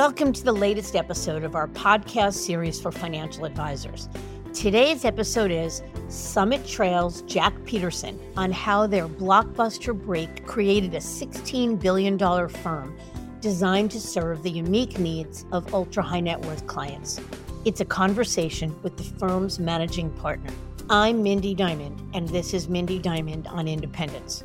Welcome to the latest episode of our podcast series for financial advisors. Today's episode is Summit Trail's Jack Petersen on how their blockbuster break created a $16 billion firm designed to serve the unique needs of ultra high net worth clients. It's a conversation with the firm's managing partner. I'm Mindy Diamond, and this is Mindy Diamond on Independence.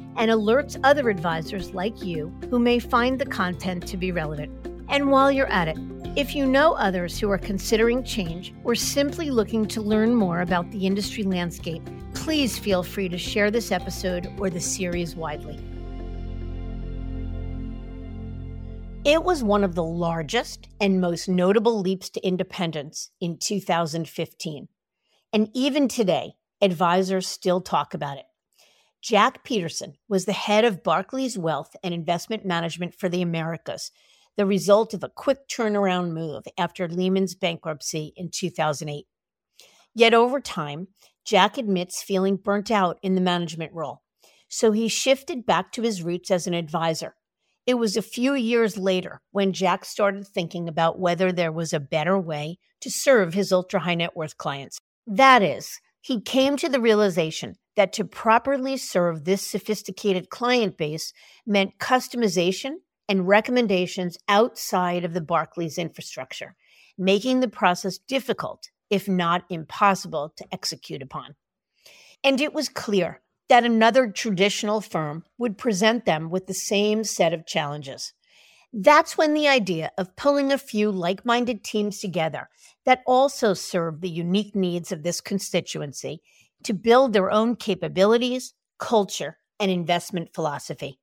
and alerts other advisors like you who may find the content to be relevant. And while you're at it, if you know others who are considering change or simply looking to learn more about the industry landscape, please feel free to share this episode or the series widely. It was one of the largest and most notable leaps to independence in 2015. And even today, advisors still talk about it. Jack Petersen was the head of Barclays Wealth and Investment Management for the Americas, the result of a quick turnaround move after Lehman's bankruptcy in 2008. Yet over time, Jack admits feeling burnt out in the management role, so he shifted back to his roots as an advisor. It was a few years later when Jack started thinking about whether there was a better way to serve his ultra high net worth clients. That is, he came to the realization that to properly serve this sophisticated client base meant customization and recommendations outside of the Barclays infrastructure, making the process difficult, if not impossible, to execute upon. And it was clear that another traditional firm would present them with the same set of challenges. That's when the idea of pulling a few like minded teams together that also serve the unique needs of this constituency to build their own capabilities, culture, and investment philosophy.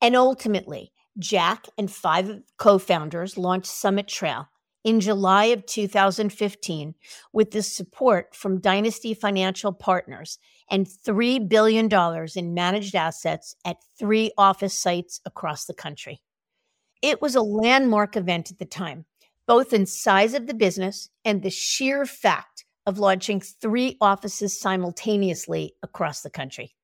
And ultimately, Jack and five co founders launched Summit Trail in July of 2015 with the support from Dynasty Financial Partners and $3 billion in managed assets at three office sites across the country. It was a landmark event at the time, both in size of the business and the sheer fact of launching three offices simultaneously across the country.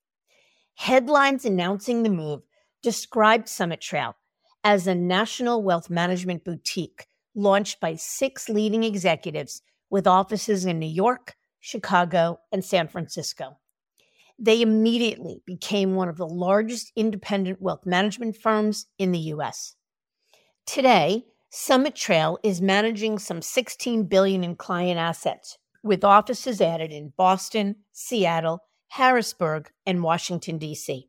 Headlines announcing the move described Summit Trail as a national wealth management boutique launched by six leading executives with offices in New York, Chicago, and San Francisco. They immediately became one of the largest independent wealth management firms in the US. Today, Summit Trail is managing some 16 billion in client assets, with offices added in Boston, Seattle, Harrisburg, and Washington, D.C.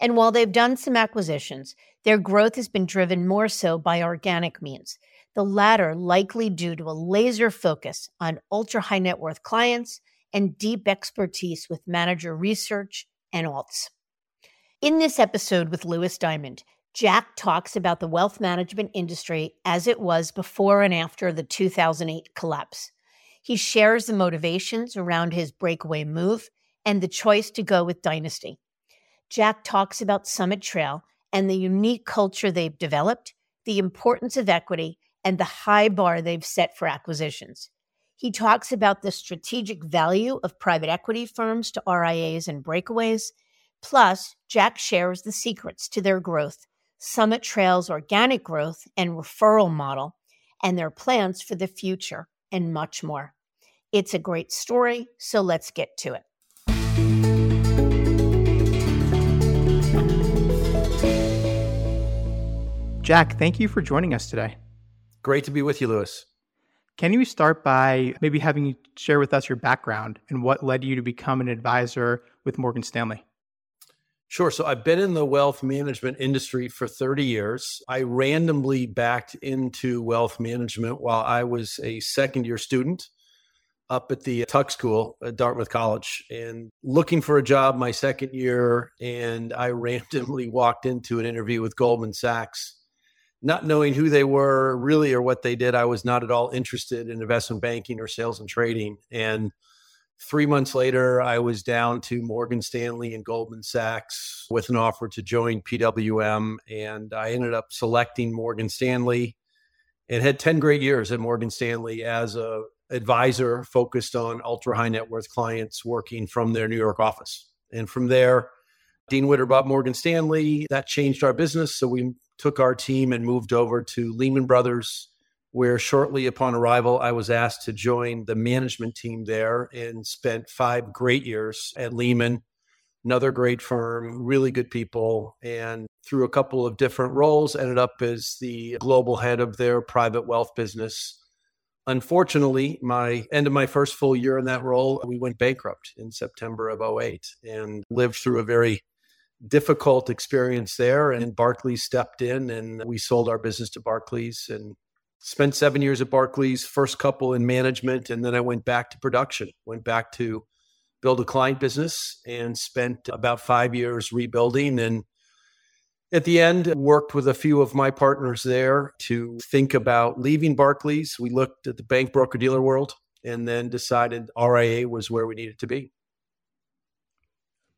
And while they've done some acquisitions, their growth has been driven more so by organic means, the latter likely due to a laser focus on ultra high net worth clients and deep expertise with manager research and alts. In this episode with Louis Diamond, Jack talks about the wealth management industry as it was before and after the 2008 collapse he shares the motivations around his breakaway move and the choice to go with Dynasty. Jack talks about Summit Trail and the unique culture they've developed, the importance of equity, and the high bar they've set for acquisitions. He talks about the strategic value of private equity firms to RIAs and breakaways. Plus, Jack shares the secrets to their growth, Summit Trail's organic growth and referral model, and their plans for the future and much more. It's a great story, so let's get to it. Jack, thank you for joining us today. Great to be with you, Louis. Can you start by maybe having you share with us your background and what led you to become an advisor with Morgan Stanley? Sure. So I've been in the wealth management industry for 30 years. I randomly backed into wealth management while I was a second year student. Up at the Tuck School at Dartmouth College and looking for a job my second year. And I randomly walked into an interview with Goldman Sachs, not knowing who they were really or what they did. I was not at all interested in investment banking or sales and trading. And three months later, I was down to Morgan Stanley and Goldman Sachs with an offer to join PWM. And I ended up selecting Morgan Stanley and had 10 great years at Morgan Stanley as a advisor focused on ultra high net worth clients working from their New York office. And from there, Dean Witter bought Morgan Stanley. That changed our business. So we took our team and moved over to Lehman Brothers, where shortly upon arrival, I was asked to join the management team there and spent five great years at Lehman. Another great firm, really good people, and through a couple of different roles, ended up as the global head of their private wealth business Unfortunately, my end of my first full year in that role, we went bankrupt in September of 08 and lived through a very difficult experience there. And Barclays stepped in and we sold our business to Barclays and spent seven years at Barclays, first couple in management. And then I went back to production, went back to build a client business and spent about five years rebuilding and at the end, worked with a few of my partners there to think about leaving Barclays. We looked at the bank broker dealer world and then decided RIA was where we needed to be.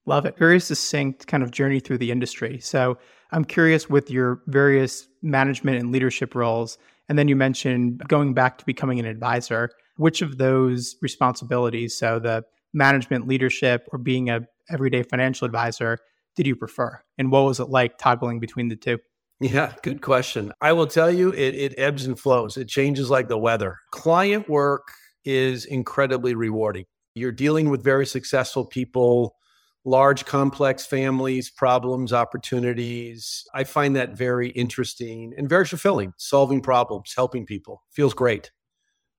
Love it. Very succinct kind of journey through the industry. So I'm curious with your various management and leadership roles, and then you mentioned going back to becoming an advisor. Which of those responsibilities, so the management, leadership, or being a everyday financial advisor, did you prefer? And what was it like toggling between the two? Yeah, good question. I will tell you, it, it ebbs and flows. It changes like the weather. Client work is incredibly rewarding. You're dealing with very successful people, large, complex families, problems, opportunities. I find that very interesting and very fulfilling. Solving problems, helping people feels great.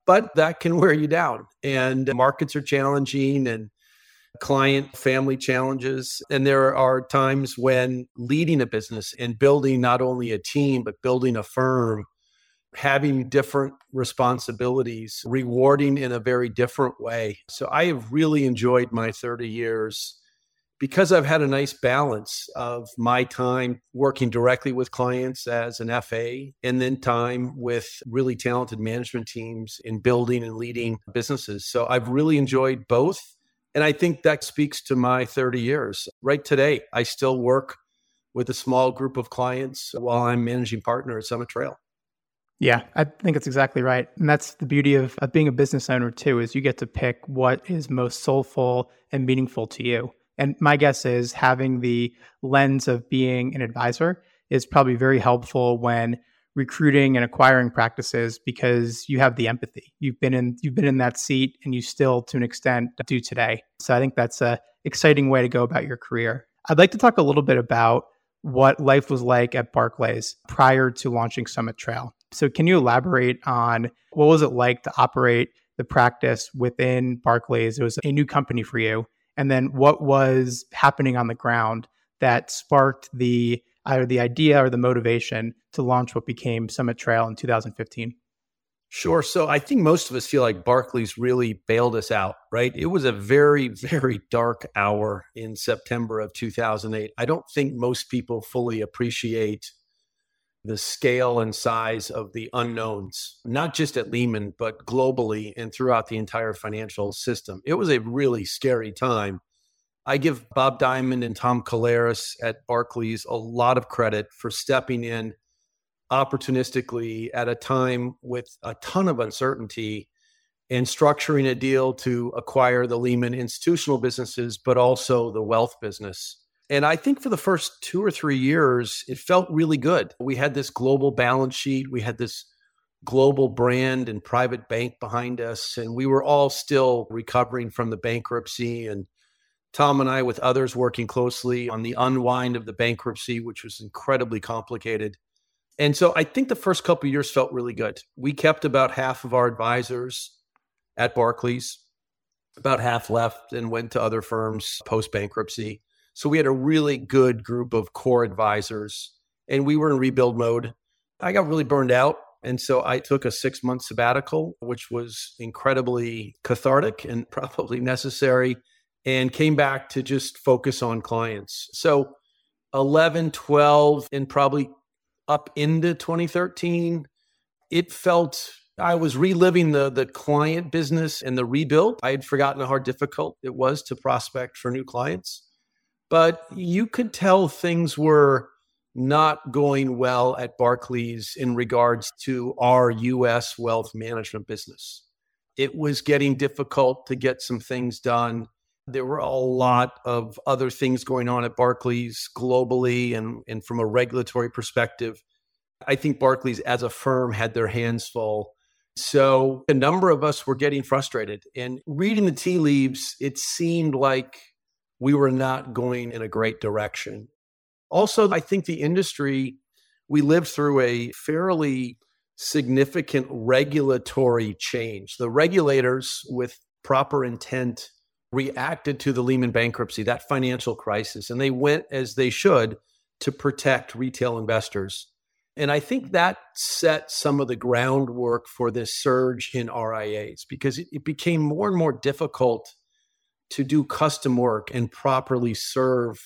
But that can wear you down, and markets are challenging, and client family challenges. And there are times when leading a business and building not only a team, but building a firm, having different responsibilities, rewarding in a very different way. So I have really enjoyed my 30 years because I've had a nice balance of my time working directly with clients as an FA and then time with really talented management teams in building and leading businesses. So I've really enjoyed both and I think that speaks to my 30 years. Right today, I still work with a small group of clients while I'm managing partner at Summit Trail. Yeah, I think it's exactly right. And that's the beauty of, of being a business owner too, is you get to pick what is most soulful and meaningful to you. And my guess is having the lens of being an advisor is probably very helpful when recruiting and acquiring practices because you have the empathy. You've been in you've been in that seat and you still to an extent do today. So I think that's a exciting way to go about your career. I'd like to talk a little bit about what life was like at Barclays prior to launching Summit Trail. So can you elaborate on what was it like to operate the practice within Barclays? It was a new company for you. And then what was happening on the ground that sparked the either the idea or the motivation to launch what became Summit Trail in 2015? Sure. So I think most of us feel like Barclays really bailed us out, right? It was a very, very dark hour in September of 2008. I don't think most people fully appreciate the scale and size of the unknowns, not just at Lehman, but globally and throughout the entire financial system. It was a really scary time. I give Bob Diamond and Tom Kalaris at Barclays a lot of credit for stepping in opportunistically at a time with a ton of uncertainty and structuring a deal to acquire the Lehman institutional businesses, but also the wealth business. And I think for the first two or three years, it felt really good. We had this global balance sheet, we had this global brand and private bank behind us, and we were all still recovering from the bankruptcy and Tom and I, with others, working closely on the unwind of the bankruptcy, which was incredibly complicated. And so I think the first couple years felt really good. We kept about half of our advisors at Barclays, about half left and went to other firms post bankruptcy. So we had a really good group of core advisors and we were in rebuild mode. I got really burned out And so I took a six month sabbatical, which was incredibly cathartic and probably necessary, and came back to just focus on clients. So 11, 12, and probably up into 2013, it felt I was reliving the the client business and the rebuild. I had forgotten how difficult it was to prospect for new clients. But you could tell things were not going well at Barclays in regards to our US wealth management business. It was getting difficult to get some things done. There were a lot of other things going on at Barclays globally and, and from a regulatory perspective. I think Barclays as a firm had their hands full. So a number of us were getting frustrated. And reading the tea leaves, it seemed like we were not going in a great direction. Also, I think the industry, we lived through a fairly significant regulatory change. The regulators, with proper intent, reacted to the Lehman bankruptcy, that financial crisis, and they went as they should to protect retail investors. And I think that set some of the groundwork for this surge in RIAs because it, became more and more difficult to do custom work and properly serve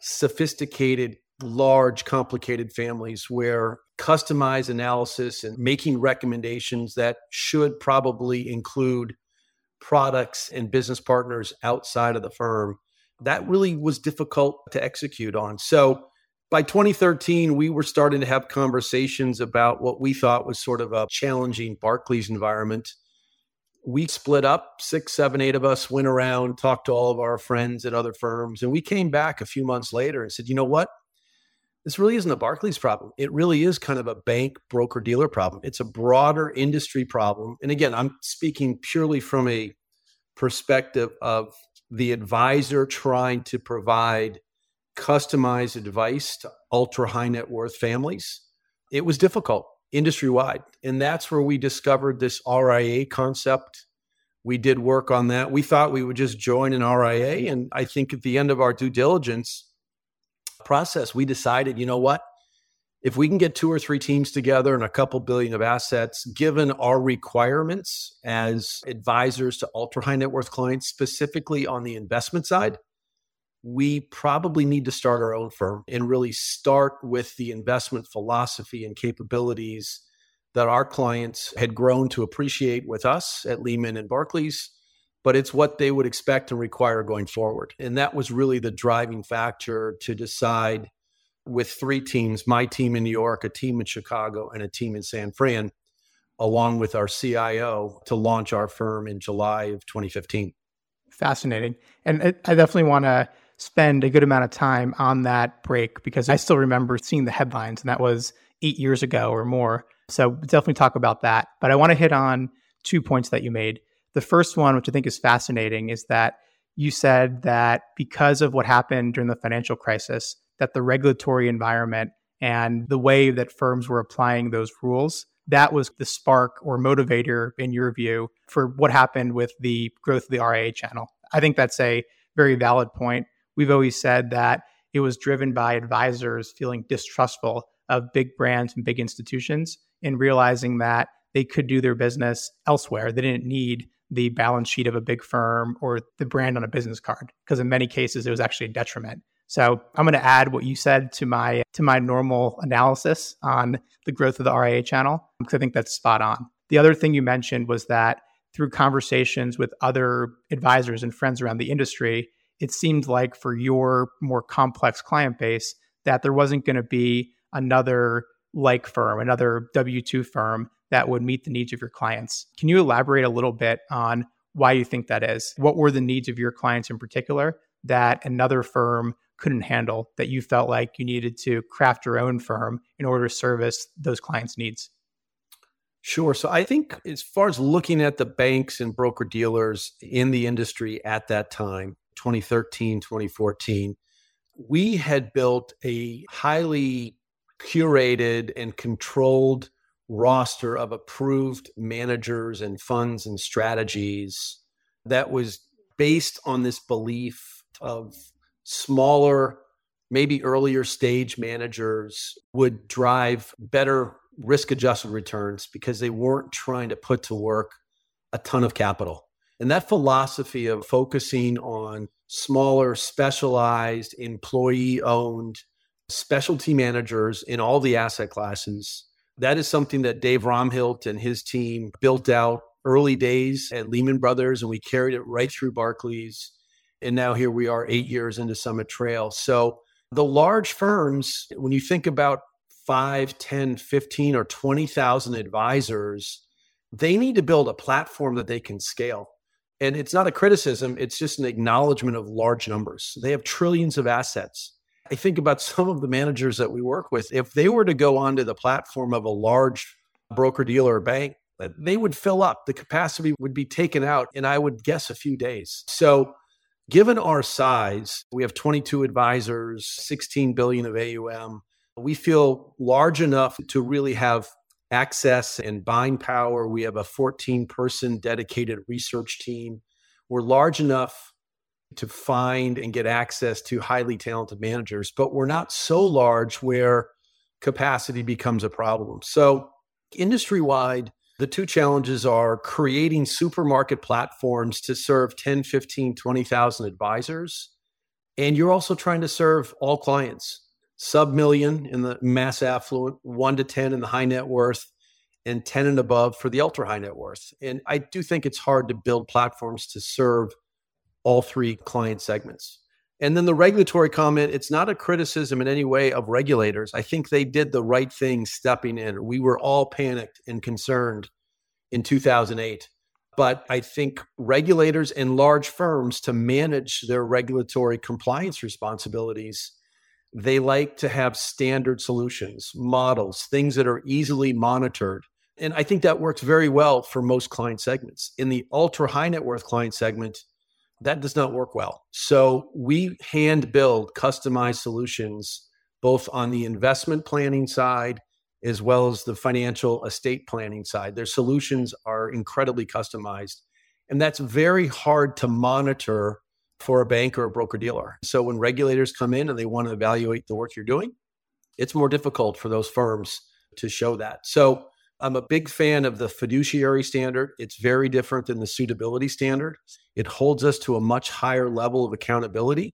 sophisticated, large, complicated families where customized analysis and making recommendations that should probably include products and business partners outside of the firm, that really was difficult to execute on. So by 2013, we were starting to have conversations about what we thought was sort of a challenging Barclays environment we split up six, seven, eight of us went around, talked to all of our friends at other firms, and we came back a few months later and said, you know what? This really isn't a Barclays problem. It really is kind of a bank broker dealer problem. It's a broader industry problem. And again, I'm speaking purely from a perspective of the advisor trying to provide customized advice to ultra high net worth families. It was difficult industry wide. And that's where we discovered this RIA concept. We did work on that. We thought we would just join an RIA. And I think at the end of our due diligence process, we decided, you know what? If we can get two or three teams together and a couple billion of assets, given our requirements as advisors to ultra high net worth clients, specifically on the investment side, we probably need to start our own firm and really start with the investment philosophy and capabilities that our clients had grown to appreciate with us at Lehman and Barclays, but it's what they would expect and require going forward. And that was really the driving factor to decide with three teams my team in New York, a team in Chicago, and a team in San Fran, along with our CIO, to launch our firm in July of 2015. Fascinating. And I definitely want to spend a good amount of time on that break because I still remember seeing the headlines, and that was eight years ago or more. So definitely talk about that. But I want to hit on two points that you made. The first one, which I think is fascinating, is that you said that because of what happened during the financial crisis, that the regulatory environment and the way that firms were applying those rules, that was the spark or motivator, in your view, for what happened with the growth of the RIA channel. I think that's a very valid point we've always said that it was driven by advisors feeling distrustful of big brands and big institutions and realizing that they could do their business elsewhere. They didn't need the balance sheet of a big firm or the brand on a business card because in many cases it was actually a detriment. So I'm going to add what you said to my to my normal analysis on the growth of the RIA channel because I think that's spot on. The other thing you mentioned was that through conversations with other advisors and friends around the industry, it seemed like for your more complex client base that there wasn't going to be another like firm, another W 2 firm that would meet the needs of your clients. Can you elaborate a little bit on why you think that is? What were the needs of your clients in particular that another firm couldn't handle that you felt like you needed to craft your own firm in order to service those clients' needs? Sure. So I think as far as looking at the banks and broker dealers in the industry at that time, 2013, 2014, we had built a highly curated and controlled roster of approved managers and funds and strategies that was based on this belief of smaller, maybe earlier stage managers would drive better risk adjusted returns because they weren't trying to put to work a ton of capital. And that philosophy of focusing on smaller, specialized, employee owned specialty managers in all the asset classes, that is something that Dave Romhilt and his team built out early days at Lehman Brothers, and we carried it right through Barclays. And now here we are eight years into Summit Trail. So the large firms, when you think about 5, 10, 15, or 20,000 advisors, they need to build a platform that they can scale. And it's not a criticism, it's just an acknowledgement of large numbers. They have trillions of assets. I think about some of the managers that we work with. If they were to go onto the platform of a large broker dealer or bank, uh, they would fill up. The capacity would be taken out in, I would guess, a few days. So, given our size, we have 22 advisors, 16 billion of AUM. We feel large enough to really have access and buying power. We have a 14 person dedicated research team. We're large enough to find and get access to highly talented managers, but we're not so large where capacity becomes a problem. So, industry wide, the two challenges are creating supermarket platforms to serve 10, 15, 20,000 advisors. And you're also trying to serve all clients, sub million in the mass affluent, one to 10 in the high net worth, and 10 and above for the ultra high net worth. And I do think it's hard to build platforms to serve all three client segments. And then the regulatory comment, it's not a criticism in any way of regulators. I think they did the right thing stepping in. We were all panicked and concerned in 2008. But I think regulators and large firms to manage their regulatory compliance responsibilities, they like to have standard solutions, models, things that are easily monitored. And I think that works very well for most client segments. In the ultra high net worth client segment, that does not work well. So we hand build customized solutions both on the investment planning side as well as the financial estate planning side. Their solutions are incredibly customized. And that's very hard to monitor for a bank or a broker dealer. So when regulators come in and they want to evaluate the work you're doing, it's more difficult for those firms to show that. So I'm a big fan of the fiduciary standard. It's very different than the suitability standard. It holds us to a much higher level of accountability.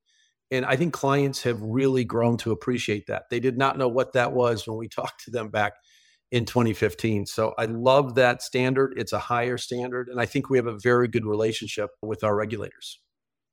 And I think clients have really grown to appreciate that. They did not know what that was when we talked to them back in 2015. So I love that standard. It's a higher standard. And I think we have a very good relationship with our regulators.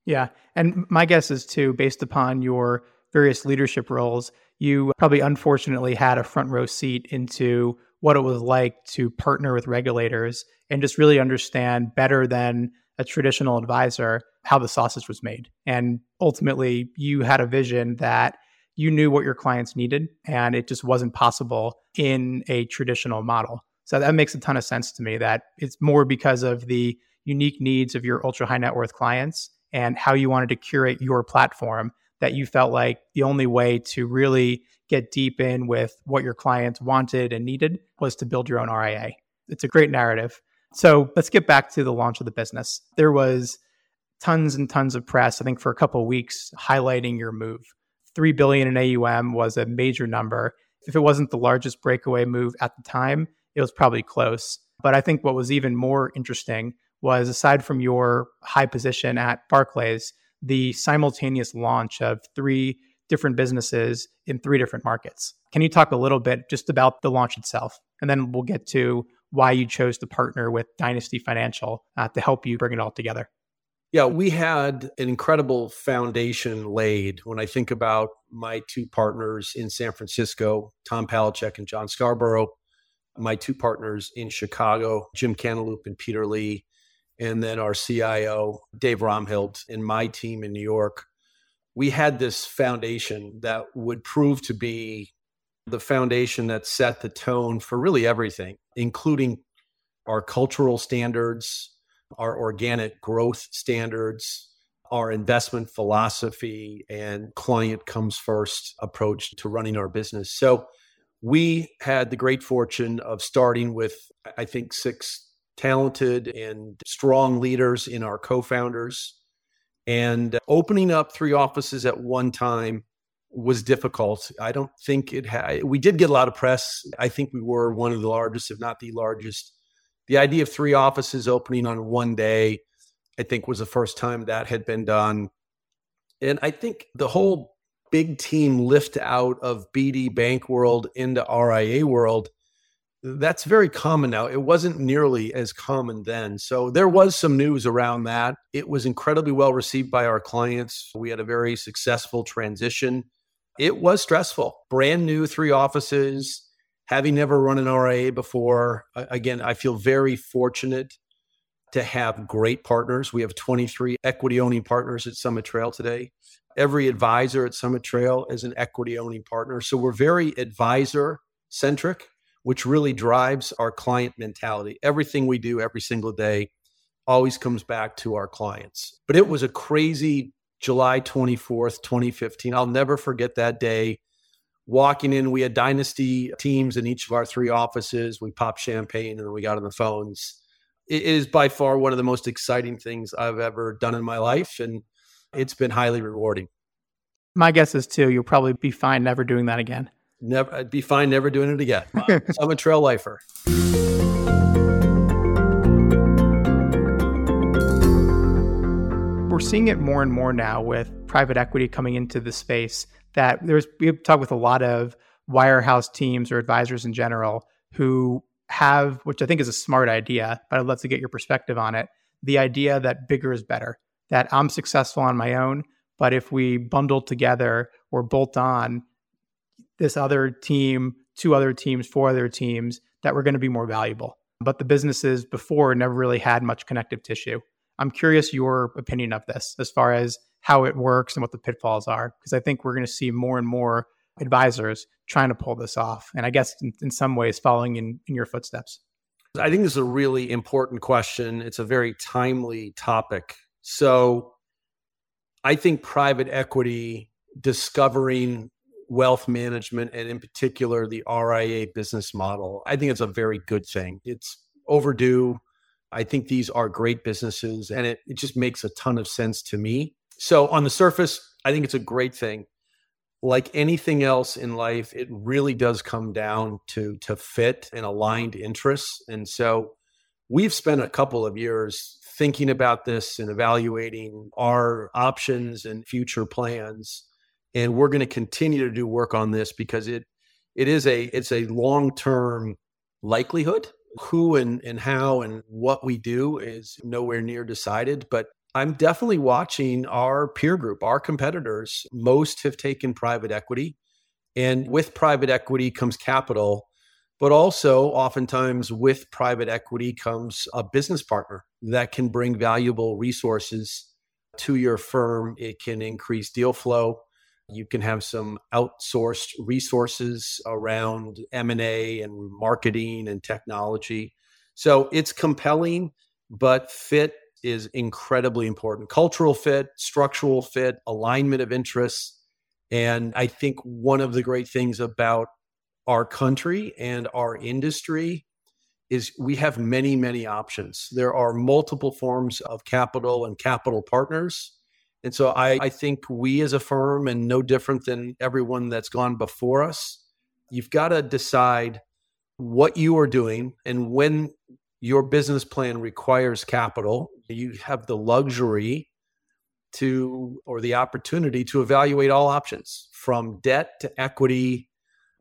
Yeah. And my guess is too, based upon your various leadership roles, you probably unfortunately had a front row seat into what it was like to partner with regulators and just really understand better than a traditional advisor how the sausage was made. And ultimately, you had a vision that you knew what your clients needed, and it just wasn't possible in a traditional model. So that makes a ton of sense to me that it's more because of the unique needs of your ultra high net worth clients and how you wanted to curate your platform that you felt like the only way to really get deep in with what your clients wanted and needed was to build your own RIA. It's a great narrative. So let's get back to the launch of the business. There was tons and tons of press, I think, for a couple of weeks highlighting your move. Three billion in AUM was a major number. If it wasn't the largest breakaway move at the time, it was probably close. But I think what was even more interesting was aside from your high position at Barclays, the simultaneous launch of three different businesses in three different markets. Can you talk a little bit just about the launch itself? And then we'll get to why you chose to partner with Dynasty Financial uh, to help you bring it all together. Yeah, we had an incredible foundation laid when I think about my two partners in San Francisco, Tom Palaszczuk and John Scarborough, my two partners in Chicago, Jim Cantalupo and Peter Lee, and then our CIO, Dave Romhilt, and my team in New York we had this foundation that would prove to be the foundation that set the tone for really everything, including our cultural standards, our organic growth standards, our investment philosophy, and client comes first approach to running our business. So we had the great fortune of starting with, I think, six talented and strong leaders in our co founders and opening up three offices at one time was difficult. I don't think it had, we did get a lot of press. I think we were one of the largest, if not the largest. The idea of three offices opening on one day, I think was the first time that had been done. And I think the whole big team lift out of BD bank world into RIA world that's very common now. It wasn't nearly as common then. So there was some news around that. It was incredibly well received by our clients. We had a very successful transition. It was stressful. Brand new three offices, having never run an RIA before. Again, I feel very fortunate to have great partners. We have 23 equity owning partners at Summit Trail today. Every advisor at Summit Trail is an equity owning partner. So we're very advisor centric which really drives our client mentality. Everything we do every single day always comes back to our clients. But it was a crazy July 24th, 2015. I'll never forget that day. Walking in, we had dynasty teams in each of our three offices. We popped champagne and then we got on the phones. It is by far one of the most exciting things I've ever done in my life. And it's been highly rewarding. My guess is too, you'll probably be fine never doing that again. Never, I'd be fine never doing it again. I'm a trail lifer. We're seeing it more and more now with private equity coming into the space. That there's we've talked with a lot of wirehouse teams or advisors in general who have, which I think is a smart idea, but I'd love to get your perspective on it. The idea that bigger is better. That I'm successful on my own, but if we bundle together or bolt on, this other team, two other teams, four other teams that were going to be more valuable. But the businesses before never really had much connective tissue. I'm curious your opinion of this as far as how it works and what the pitfalls are, because I think we're going to see more and more advisors trying to pull this off. And I guess in, in some ways following in, in your footsteps. I think this is a really important question. It's a very timely topic. So I think private equity discovering wealth management and in particular the RIA business model. I think it's a very good thing. It's overdue. I think these are great businesses and it, it just makes a ton of sense to me. So on the surface, I think it's a great thing. Like anything else in life, it really does come down to to fit and aligned interests. And so we've spent a couple of years thinking about this and evaluating our options and future plans and we're going to continue to do work on this because it it is a it's a long term likelihood. Who and and how and what we do is nowhere near decided, but I'm definitely watching our peer group, our competitors. Most have taken private equity, and with private equity comes capital. But also, oftentimes, with private equity comes a business partner that can bring valuable resources to your firm. It can increase deal flow you can have some outsourced resources around M&A and marketing and technology. So it's compelling, but fit is incredibly important. Cultural fit, structural fit, alignment of interests. And I think one of the great things about our country and our industry is we have many, many options. There are multiple forms of capital and capital partners. And so I, I think we as a firm, and no different than everyone that's gone before us, you've got to decide what you are doing and when your business plan requires capital, you have the luxury to or the opportunity to evaluate all options from debt to equity,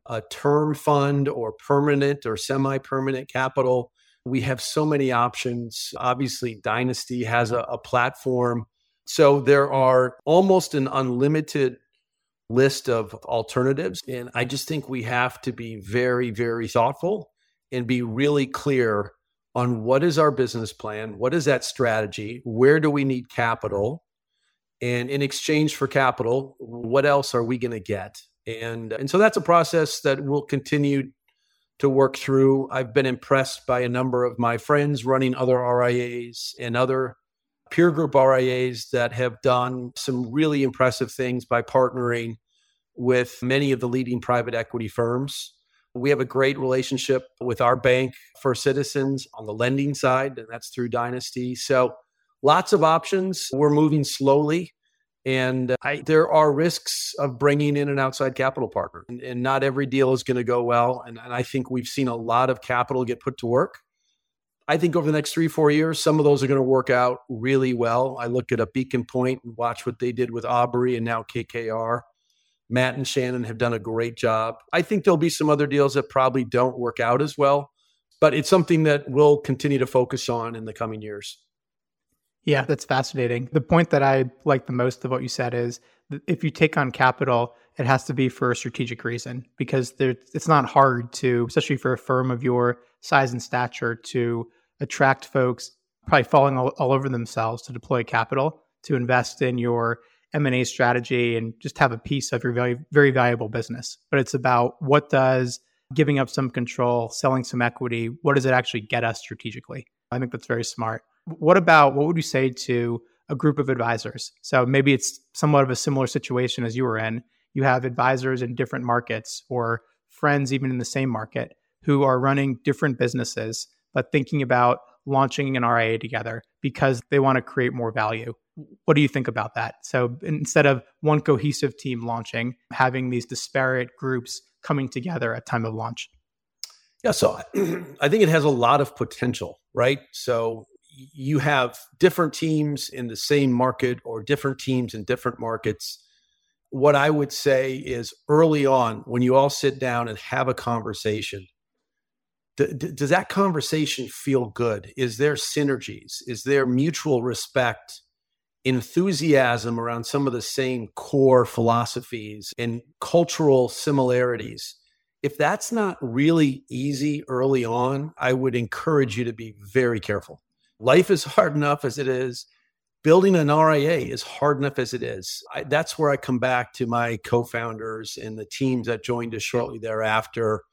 a term fund or permanent or semi permanent capital. We have so many options. Obviously, Dynasty has a, a platform so there are almost an unlimited list of alternatives. And I just think we have to be very, very thoughtful and be really clear on what is our business plan? What is that strategy? Where do we need capital? And in exchange for capital, what else are we going to get? And, and so that's a process that we'll continue to work through. I've been impressed by a number of my friends running other RIAs and other peer group RIAs that have done some really impressive things by partnering with many of the leading private equity firms. We have a great relationship with our bank First Citizens on the lending side, and that's through Dynasty. So lots of options. We're moving slowly And uh, I, there are risks of bringing in an outside capital partner, and, and not every deal is going to go well. And, and I think we've seen a lot of capital get put to work. I think over the next three, four years, some of those are going to work out really well. I look at a Beacon Pointe and watch what they did with Abry and now KKR. Matt and Shannon have done a great job. I think there'll be some other deals that probably don't work out as well, but it's something that we'll continue to focus on in the coming years. Yeah, that's fascinating. The point that I like the most of what you said is if you take on capital, it has to be for a strategic reason because there, it's not hard to, especially for a firm of your size and stature, to attract folks probably falling all, all over themselves to deploy capital to invest in your M&A strategy and just have a piece of your very, very valuable business. But it's about what does giving up some control, selling some equity, what does it actually get us strategically? I think that's very smart. What about what would you say to a group of advisors? So maybe it's somewhat of a similar situation as you were in. You have advisors in different markets or friends even in the same market who are running different businesses but thinking about launching an RIA together because they want to create more value. What do you think about that? So instead of one cohesive team launching, having these disparate groups coming together at time of launch. Yeah, so I think it has a lot of potential, right? So you have different teams in the same market or different teams in different markets. What I would say is early on, when you all sit down and have a conversation, d- d- does that conversation feel good? Is there synergies? Is there mutual respect, enthusiasm around some of the same core philosophies and cultural similarities? If that's not really easy early on, I would encourage you to be very careful Life is hard enough as it is. Building an RIA is hard enough as it is. I, that's where I come back to my co founders and the teams that joined us shortly thereafter.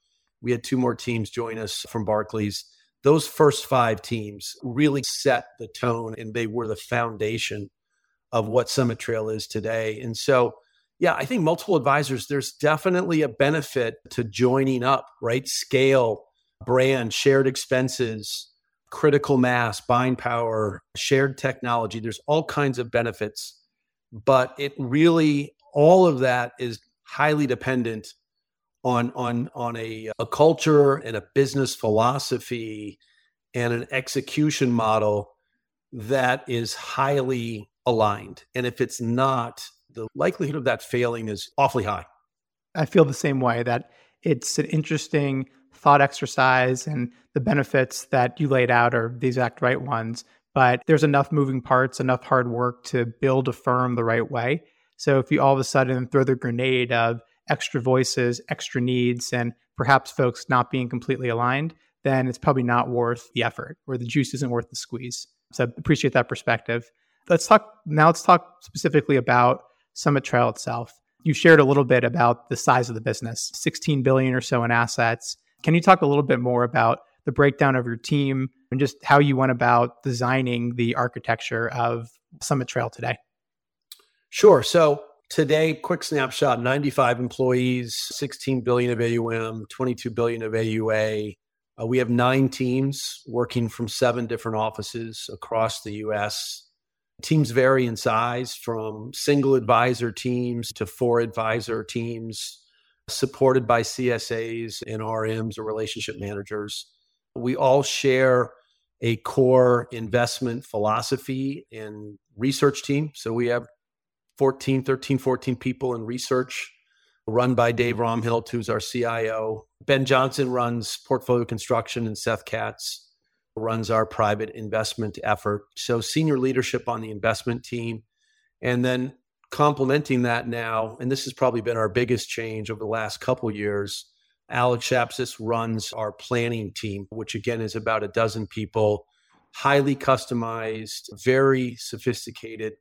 We had two more teams join us from Barclays. Those first five teams really set the tone and they were the foundation of what Summit Trail is today. And so, yeah, I think multiple advisors, there's definitely a benefit to joining up, right? Scale, brand, shared expenses, critical mass, buying power, shared technology. There's all kinds of benefits, but it really all of that is highly dependent on on on a, a culture and a business philosophy and an execution model that is highly aligned. And if it's not, the likelihood of that failing is awfully high. I feel the same way that it's an interesting thought exercise and the benefits that you laid out are the exact right ones. But there's enough moving parts, enough hard work to build a firm the right way. So if you all of a sudden throw the grenade of extra voices, extra needs, and perhaps folks not being completely aligned, then it's probably not worth the effort or the juice isn't worth the squeeze. So I appreciate that perspective. Let's talk now, let's talk specifically about Summit Trail itself. You shared a little bit about the size of the business, 16 billion or so in assets, can you talk a little bit more about the breakdown of your team and just how you went about designing the architecture of Summit Trail today? Sure. So today, quick snapshot 95 employees, 16 billion of AUM, 22 billion of AUA. Uh, we have nine teams working from seven different offices across the US. Teams vary in size from single advisor teams to four advisor teams supported by CSAs and RMs or relationship managers. We all share a core investment philosophy and research team. So we have 14, 13, 14 people in research run by Dave Romhilt, who's our CIO. Ben Johnson runs portfolio construction and Seth Katz runs our private investment effort. So senior leadership on the investment team. And then complementing that now, and this has probably been our biggest change over the last couple years. Alex Shapsis runs our planning team, which again is about a dozen people, highly customized, very sophisticated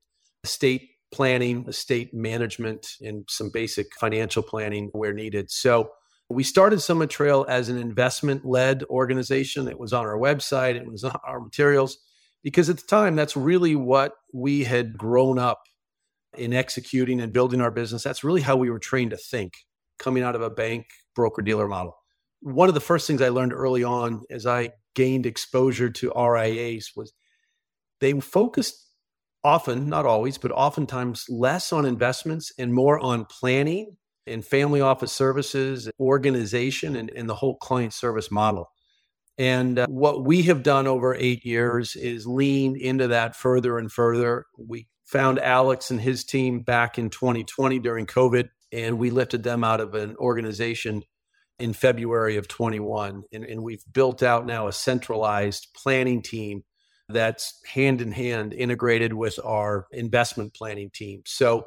estate planning, estate management, and some basic financial planning where needed. So we started Summit Trail as an investment led organization. It was on our website, it was on our materials, because at the time, that's really what we had grown up in executing and building our business. That's really how we were trained to think coming out of a bank broker dealer model. One of the first things I learned early on as I gained exposure to RIAs was they focused often, not always, but oftentimes less on investments and more on planning and family office services, organization, and, and the whole client service model. And uh, what we have done over eight years is lean into that further and further. We found Alex and his team back in 2020 during COVID, and we lifted them out of an organization in February of 21. And, and we've built out now a centralized planning team that's hand in hand integrated with our investment planning team. So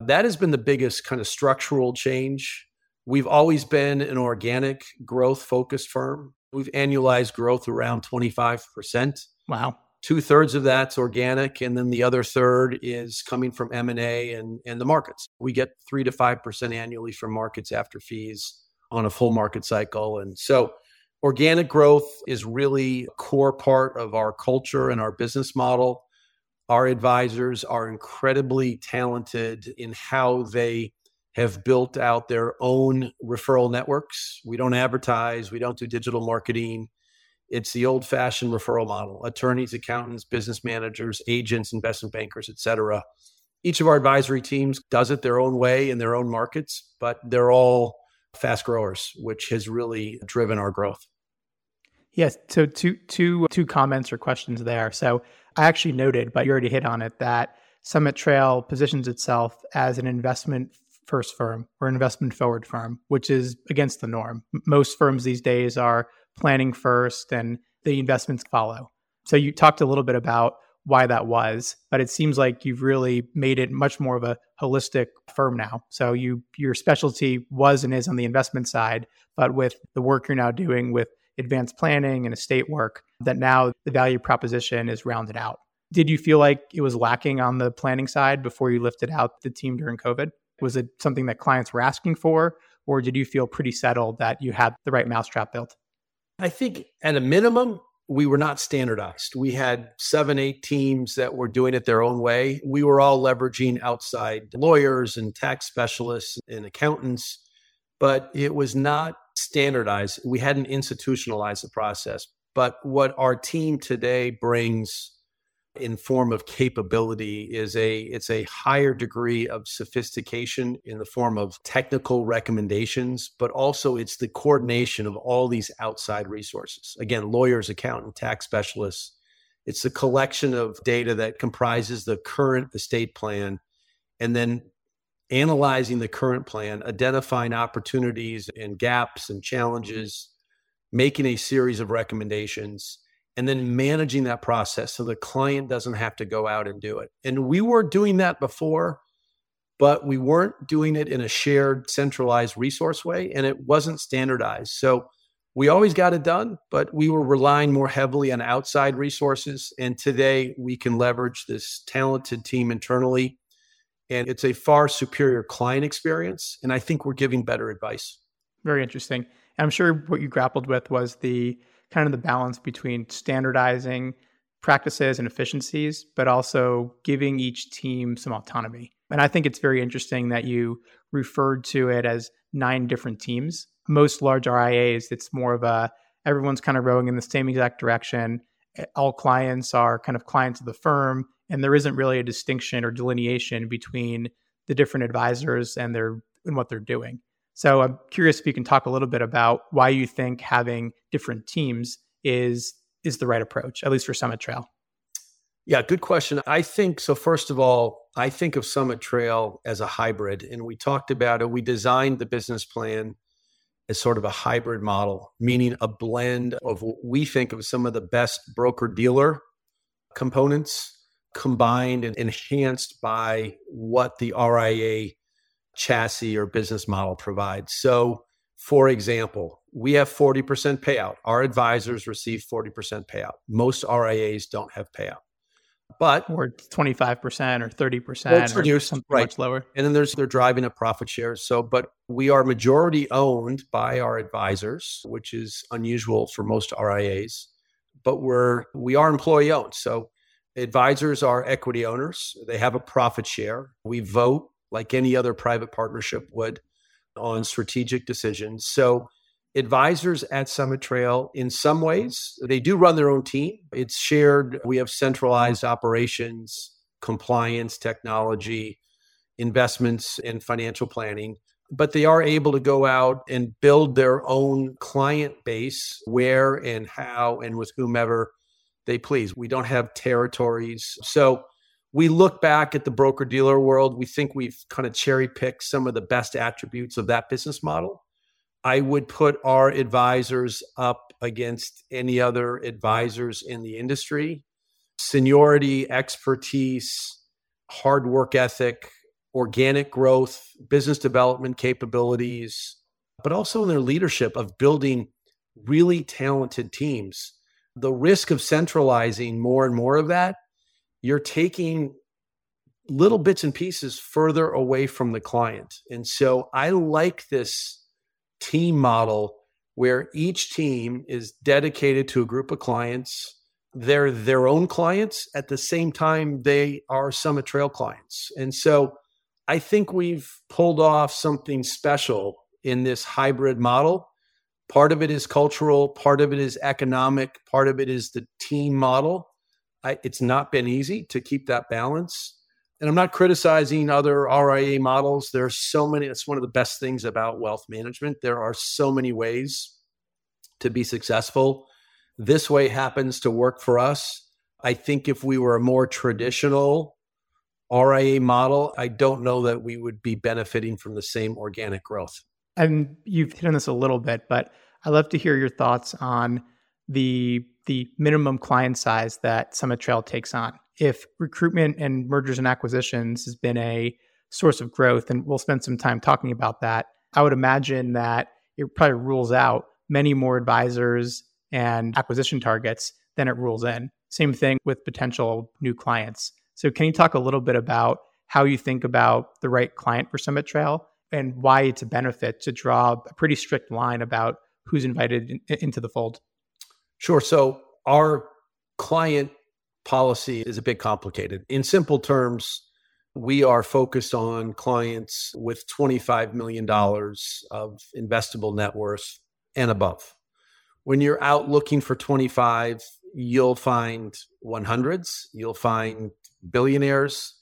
that has been the biggest kind of structural change. We've always been an organic growth focused firm. We've annualized growth around 25%. Wow. Two thirds of that's organic, and then the other third is coming from M and A and and the markets. We get three to five percent annually from markets after fees on a full market cycle, and so organic growth is really a core part of our culture and our business model. Our advisors are incredibly talented in how they have built out their own referral networks. We don't advertise, we don't do digital marketing. It's the old fashioned referral model attorneys, accountants, business managers, agents, investment bankers, et cetera. Each of our advisory teams does it their own way in their own markets, but they're all fast growers, which has really driven our growth. Yes. So two two two comments or questions there. So I actually noted, but you already hit on it, that Summit Trail positions itself as an investment first firm or investment forward firm, which is against the norm. Most firms these days are planning first and the investments follow. So you talked a little bit about why that was, but it seems like you've really made it much more of a holistic firm now. So you your specialty was and is on the investment side, but with the work you're now doing with advanced planning and estate work, that now the value proposition is rounded out. Did you feel like it was lacking on the planning side before you lifted out the team during COVID? Was it something that clients were asking for, or did you feel pretty settled that you had the right mousetrap built? I think at a minimum, we were not standardized. We had seven, eight teams that were doing it their own way. We were all leveraging outside lawyers and tax specialists and accountants, but it was not standardized. We hadn't institutionalized the process. But what our team today brings in form of capability is a it's a higher degree of sophistication in the form of technical recommendations but also it's the coordination of all these outside resources. Again lawyers accountant tax specialists. It's the collection of data that comprises the current estate plan and then analyzing the current plan identifying opportunities and gaps and challenges making a series of recommendations and then managing that process so the client doesn't have to go out and do it. And we were doing that before, but we weren't doing it in a shared, centralized resource way, and it wasn't standardized. So we always got it done, but we were relying more heavily on outside resources. And today we can leverage this talented team internally, and it's a far superior client experience. And I think we're giving better advice. Very interesting. I'm sure what you grappled with was the kind of the balance between standardizing practices and efficiencies, but also giving each team some autonomy. And I think it's very interesting that you referred to it as nine different teams. Most large RIAs, it's more of a everyone's kind of rowing in the same exact direction. All clients are kind of clients of the firm, and there isn't really a distinction or delineation between the different advisors and their and what they're doing. So I'm curious if you can talk a little bit about why you think having different teams is is the right approach, at least for Summit Trail. Yeah, good question. I think so. First of all, I think of Summit Trail as a hybrid, and we talked about it. We designed the business plan as sort of a hybrid model, meaning a blend of what we think of some of the best broker dealer components combined and enhanced by what the RIA chassis or business model provides. So, for example, we have 40% payout. Our advisors receive 40% payout. Most RIAs don't have payout. But or 25% or 30% or reduced, something right. much lower. And then there's they're driving a profit share. So, but we are majority owned by our advisors, which is unusual for most RIAs. But we're we are employee owned. So advisors are equity owners. They have a profit share. We vote like any other private partnership would on strategic decisions. So, advisors at Summit Trail, in some ways, they do run their own team. It's shared. We have centralized operations. compliance, technology, investments, and financial planning. But they are able to go out and build their own client base where and how and with whomever they please. We don't have territories. So we look back at the broker dealer world. We think we've kind of cherry picked some of the best attributes of that business model. I would put our advisors up against any other advisors in the industry. Seniority, expertise, hard work ethic, organic growth, business development capabilities, but also in their leadership of building really talented teams the risk of centralizing more and more of that, you're taking little bits and pieces further away from the client. And so I like this team model where each team is dedicated to a group of clients. They're their own clients. At the same time, they are Summit Trail clients. And so I think we've pulled off something special in this hybrid model Part of it is cultural, part of it is economic, part of it is the team model. I, it's not been easy to keep that balance. And I'm not criticizing other RIA models. There are so many. That's one of the best things about wealth management. There are so many ways to be successful. This way happens to work for us. I think if we were a more traditional RIA model, I don't know that we would be benefiting from the same organic growth and you've hit on this a little bit, but I'd love to hear your thoughts on the the minimum client size that Summit Trail takes on. If recruitment and mergers and acquisitions has been a source of growth, and we'll spend some time talking about that, I would imagine that it probably rules out many more advisors and acquisition targets than it rules in. Same thing with potential new clients. So, can you talk a little bit about how you think about the right client for Summit Trail and why it's a benefit to draw a pretty strict line about who's invited in, into the fold? Sure. So our client policy is a bit complicated. In simple terms, we are focused on clients with $25 million of investable net worth and above. When you're out looking for 25, you'll find 100s, you'll find billionaires,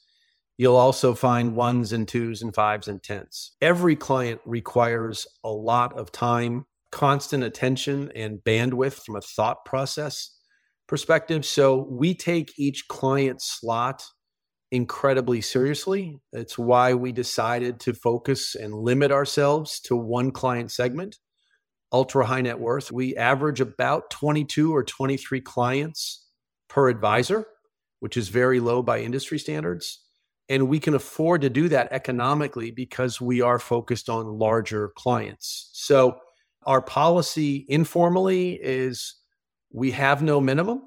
You'll also find ones and twos and fives and tens. Every client requires a lot of time, constant attention, and bandwidth from a thought process perspective. So we take each client slot incredibly seriously. It's why we decided to focus and limit ourselves to one client segment, ultra high net worth. We average about 22 or 23 clients per advisor, which is very low by industry standards. And we can afford to do that economically because we are focused on larger clients. So our policy informally is we have no minimum.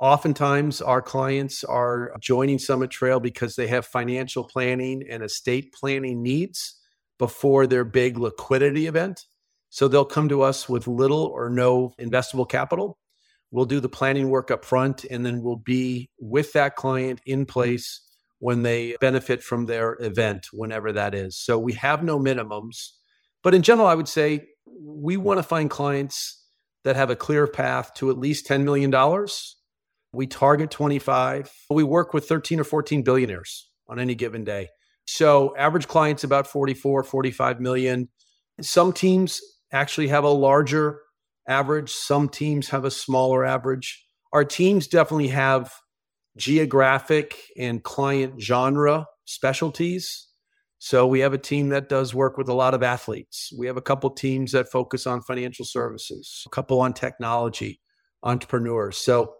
Oftentimes, our clients are joining Summit Trail because they have financial planning and estate planning needs before their big liquidity event. So they'll come to us with little or no investable capital. We'll do the planning work up front, and then we'll be with that client in place when they benefit from their event, whenever that is. So we have no minimums. But in general, I would say we want to find clients that have a clear path to at least $10 million. We target 25. We work with 13 or 14 billionaires on any given day. So average clients about 44, 45 million. Some teams actually have a larger average, some teams have a smaller average. Our teams definitely have geographic and client genre specialties. So we have a team that does work with a lot of athletes. We have a couple teams that focus on financial services, a couple on technology, entrepreneurs. So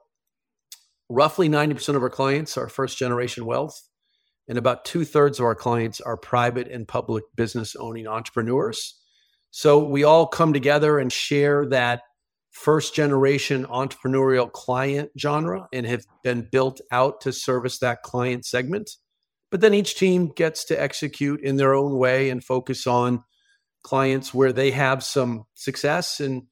roughly 90% of our clients are first generation wealth, and about two thirds of our clients are private and public business owning entrepreneurs. So we all come together and share that first generation entrepreneurial client genre and have been built out to service that client segment. But then each team gets to execute in their own way and focus on clients where they have some success and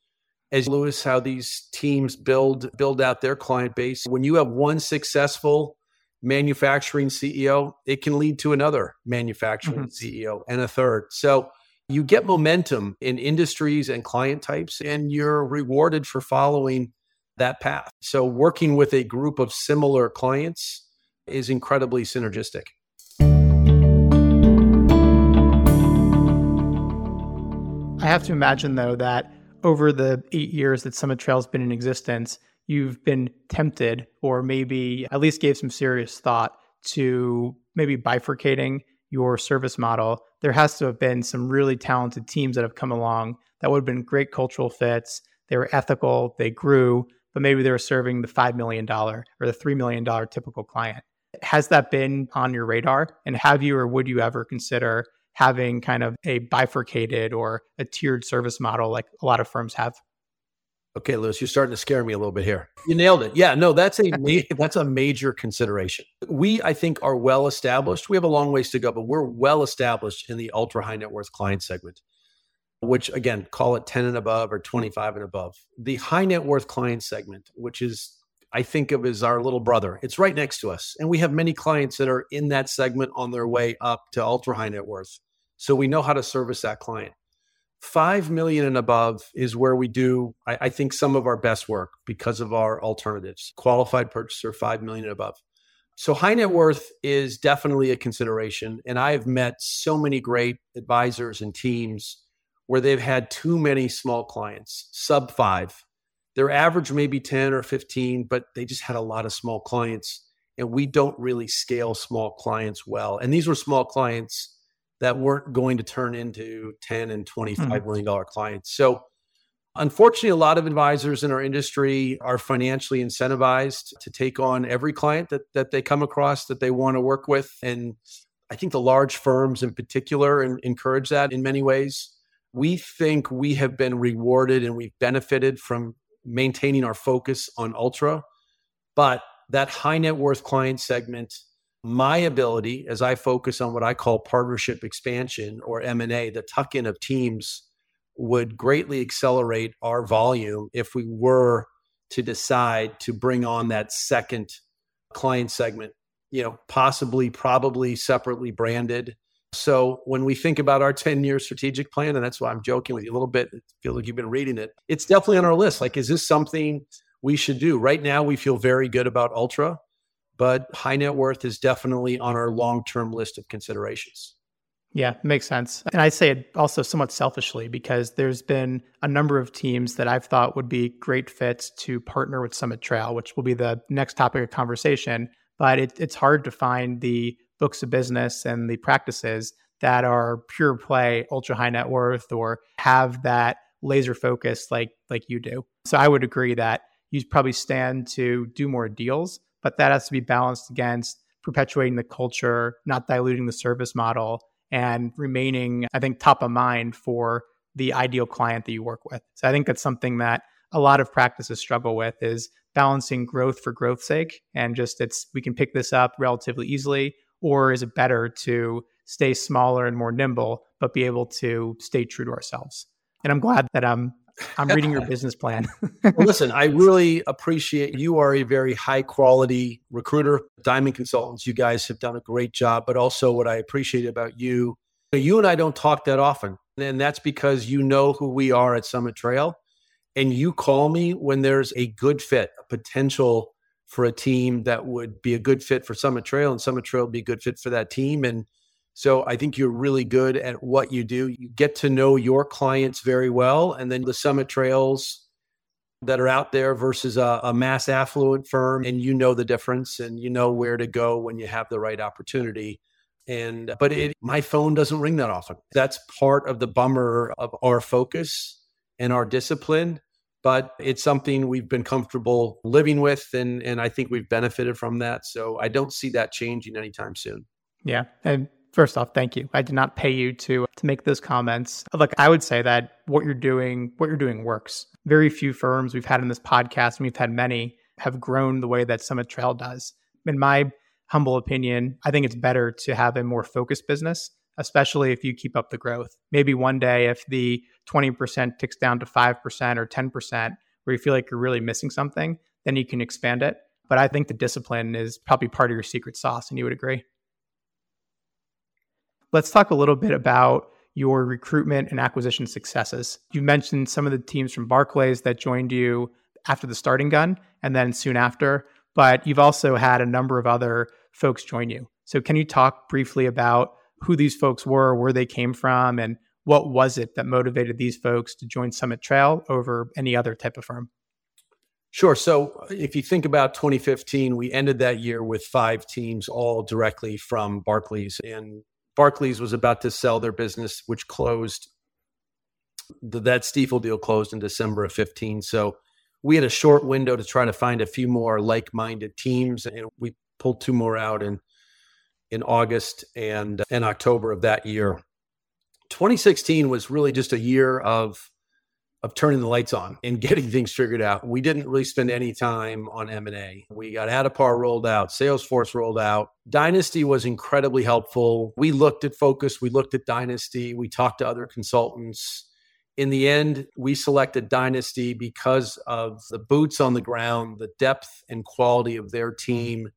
as Louis how these teams build build out their client base when you have one successful manufacturing CEO it can lead to another manufacturing mm-hmm. CEO and a third so you get momentum in industries and client types, and you're rewarded for following that path. So, working with a group of similar clients is incredibly synergistic. I have to imagine, though, that over the eight years that Summit Trail's been in existence, you've been tempted or maybe at least gave some serious thought to maybe bifurcating your service model. There has to have been some really talented teams that have come along that would have been great cultural fits. They were ethical, they grew, but maybe they were serving the $5 million or the $3 million typical client. Has that been on your radar? And have you or would you ever consider having kind of a bifurcated or a tiered service model like a lot of firms have. Okay, Louis, you're starting to scare me a little bit here. You nailed it. Yeah, no, that's a ma- that's a major consideration. We, I think, are well established. We have a long ways to go, but we're well established in the ultra high net worth client segment, which again, call it 10 and above or 25 and above. The high net worth client segment, which is I think of as our little brother. It's right next to us. And we have many clients that are in that segment on their way up to ultra high net worth. So we know how to service that client. Five million and above is where we do, I, I think, some of our best work because of our alternatives. Qualified purchaser, five million and above. So high net worth is definitely a consideration. And I have met so many great advisors and teams where they've had too many small clients, sub five, their average may be 10 or 15, but they just had a lot of small clients. And we don't really scale small clients well. And these were small clients that weren't going to turn into 10 and twenty-five mm-hmm. million dollar clients. So unfortunately, a lot of advisors in our industry are financially incentivized to take on every client that, that they come across that they want to work with. And I think the large firms in particular encourage that in many ways. We think we have been rewarded and we've benefited from maintaining our focus on ultra. But that high net worth client segment, my ability as I focus on what I call partnership expansion or M&A, the tuck in of teams would greatly accelerate our volume if we were to decide to bring on that second client segment, you know, possibly, probably separately branded so when we think about our 10 year strategic plan, and that's why I'm joking with you a little bit, I feel like you've been reading it. It's definitely on our list. Like, is this something we should do? Right now, we feel very good about Ultra, but high net worth is definitely on our long term list of considerations. Yeah, makes sense. And I say it also somewhat selfishly because there's been a number of teams that I've thought would be great fits to partner with Summit Trail, which will be the next topic of conversation. But it, it's hard to find the books of business and the practices that are pure play, ultra high net worth, or have that laser focus like like you do. So I would agree that you probably stand to do more deals, but that has to be balanced against perpetuating the culture, not diluting the service model, and remaining, I think, top of mind for the ideal client that you work with. So I think that's something that a lot of practices struggle with is balancing growth for growth's sake and just it's we can pick this up relatively easily or is it better to stay smaller and more nimble, but be able to stay true to ourselves? And I'm glad that I'm I'm reading your business plan. well, listen, I really appreciate you are a very high quality recruiter, Diamond Consultants. You guys have done a great job, but also what I appreciate about you, you and I don't talk that often. And that's because you know who we are at Summit Trail and you call me when there's a good fit, a potential for a team that would be a good fit for Summit Trail, and Summit Trail would be a good fit for that team. And so I think you're really good at what you do. You get to know your clients very well, and then the Summit Trails that are out there versus a, a mass affluent firm, and you know the difference, and you know where to go when you have the right opportunity. And uh, but it, my phone doesn't ring that often. That's part of the bummer of our focus and our discipline but it's something we've been comfortable living with and and I think we've benefited from that. So I don't see that changing anytime soon. Yeah. And first off, thank you. I did not pay you to to make those comments. Look, I would say that what you're doing, what you're doing works. Very few firms we've had in this podcast, and we've had many, have grown the way that Summit Trail does. In my humble opinion, I think it's better to have a more focused business especially if you keep up the growth. Maybe one day, if the 20% ticks down to 5% or 10%, where you feel like you're really missing something, then you can expand it. But I think the discipline is probably part of your secret sauce, and you would agree. Let's talk a little bit about your recruitment and acquisition successes. You mentioned some of the teams from Barclays that joined you after the starting gun and then soon after, but you've also had a number of other folks join you. So, can you talk briefly about who these folks were, where they came from, and what was it that motivated these folks to join Summit Trail over any other type of firm? Sure. So uh, if you think about 2015, we ended that year with five teams, all directly from Barclays. And Barclays was about to sell their business, which closed. That Stifel deal closed in December of 15. So we had a short window to try to find a few more like-minded teams, and we pulled two more out in in August and in October of that year. 2016 was really just a year of of turning the lights on and getting things figured out. We didn't really spend any time on M&A. We got Addepar rolled out, Salesforce rolled out. Dynasty was incredibly helpful. We looked at Focus, we looked at Dynasty, we talked to other consultants. In the end, we selected Dynasty because of the boots on the ground, the depth and quality of their team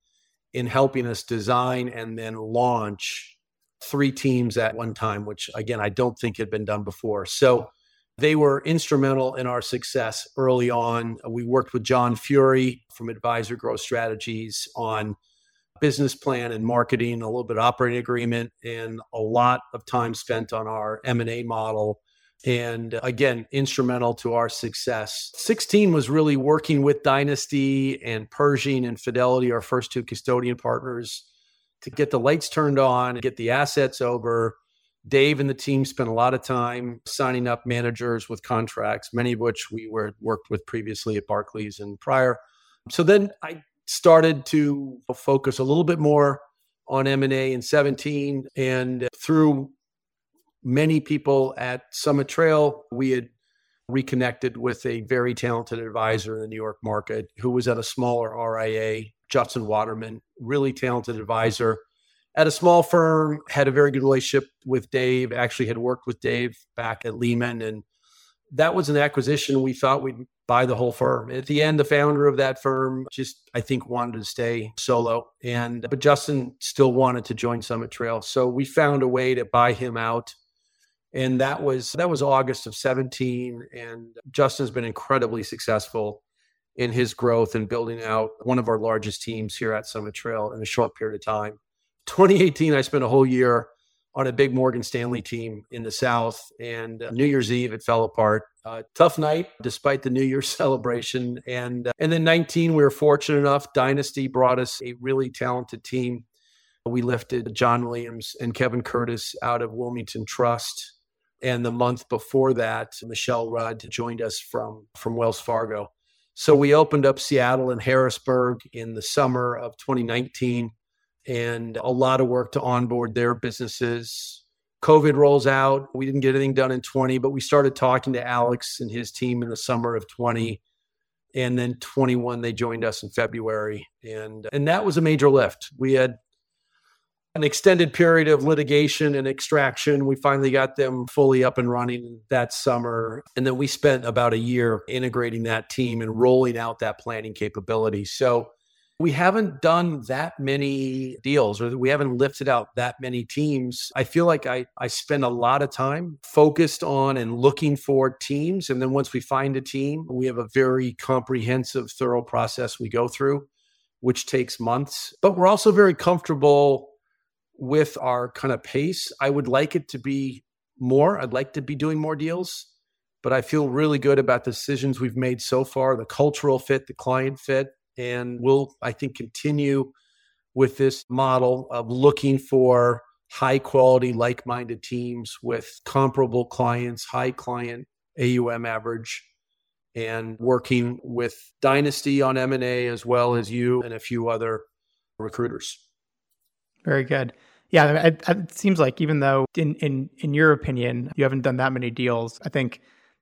in helping us design and then launch three teams at one time, which again, I don't think had been done before. So they were instrumental in our success early on. We worked with John Furey from Advisor Growth Strategies on business plan and marketing, a little bit operating agreement, and a lot of time spent on our M&A model. And again, instrumental to our success. 16 was really working with Dynasty and Pershing and Fidelity, our first two custodian partners, to get the lights turned on, get the assets over, Dave and the team spent a lot of time signing up managers with contracts, many of which we were worked with previously at Barclays and prior. So then I started to focus a little bit more on M&A in 17 and through many people at Summit Trail, we had reconnected with a very talented advisor in the New York market who was at a smaller RIA, Justin Waterman, really talented advisor at a small firm, had a very good relationship with Dave, actually had worked with Dave back at Lehman. And that was an acquisition. We thought we'd buy the whole firm. At the end, the founder of that firm just, I think, wanted to stay solo. And, but Justin still wanted to join Summit Trail. So we found a way to buy him out. And that was, that was August of 17. And Justin's been incredibly successful in his growth and building out one of our largest teams here at Summit Trail in a short period of time. 2018, I spent a whole year on a big Morgan Stanley team in the South, and uh, New Year's Eve it fell apart. Uh, tough night, despite the New Year's celebration, and uh, and then 19, we were fortunate enough. Dynasty brought us a really talented team. We lifted John Williams and Kevin Curtis out of Wilmington Trust, and the month before that, Michelle Rudd joined us from from Wells Fargo. So we opened up Seattle and Harrisburg in the summer of 2019 and a lot of work to onboard their businesses. COVID rolls out. We didn't get anything done in 20, but we started talking to Alex and his team in the summer of 20. And then 21, they joined us in February. And, and that was a major lift. We had an extended period of litigation and extraction. We finally got them fully up and running that summer. And then we spent about a year integrating that team and rolling out that planning capability. So we haven't done that many deals or we haven't lifted out that many teams. I feel like I, I spend a lot of time focused on and looking for teams. And then once we find a team, we have a very comprehensive, thorough process we go through, which takes months. But we're also very comfortable with our kind of pace. I would like it to be more. I'd like to be doing more deals, but I feel really good about the decisions we've made so far the cultural fit, the client fit and we'll, I think, continue with this model of looking for high quality, like minded teams with comparable clients, high client AUM average, and working with Dynasty on M&A as well as you and a few other recruiters. Very good. Yeah, it, it, seems like even though in, in in your opinion you haven't done that many deals, I think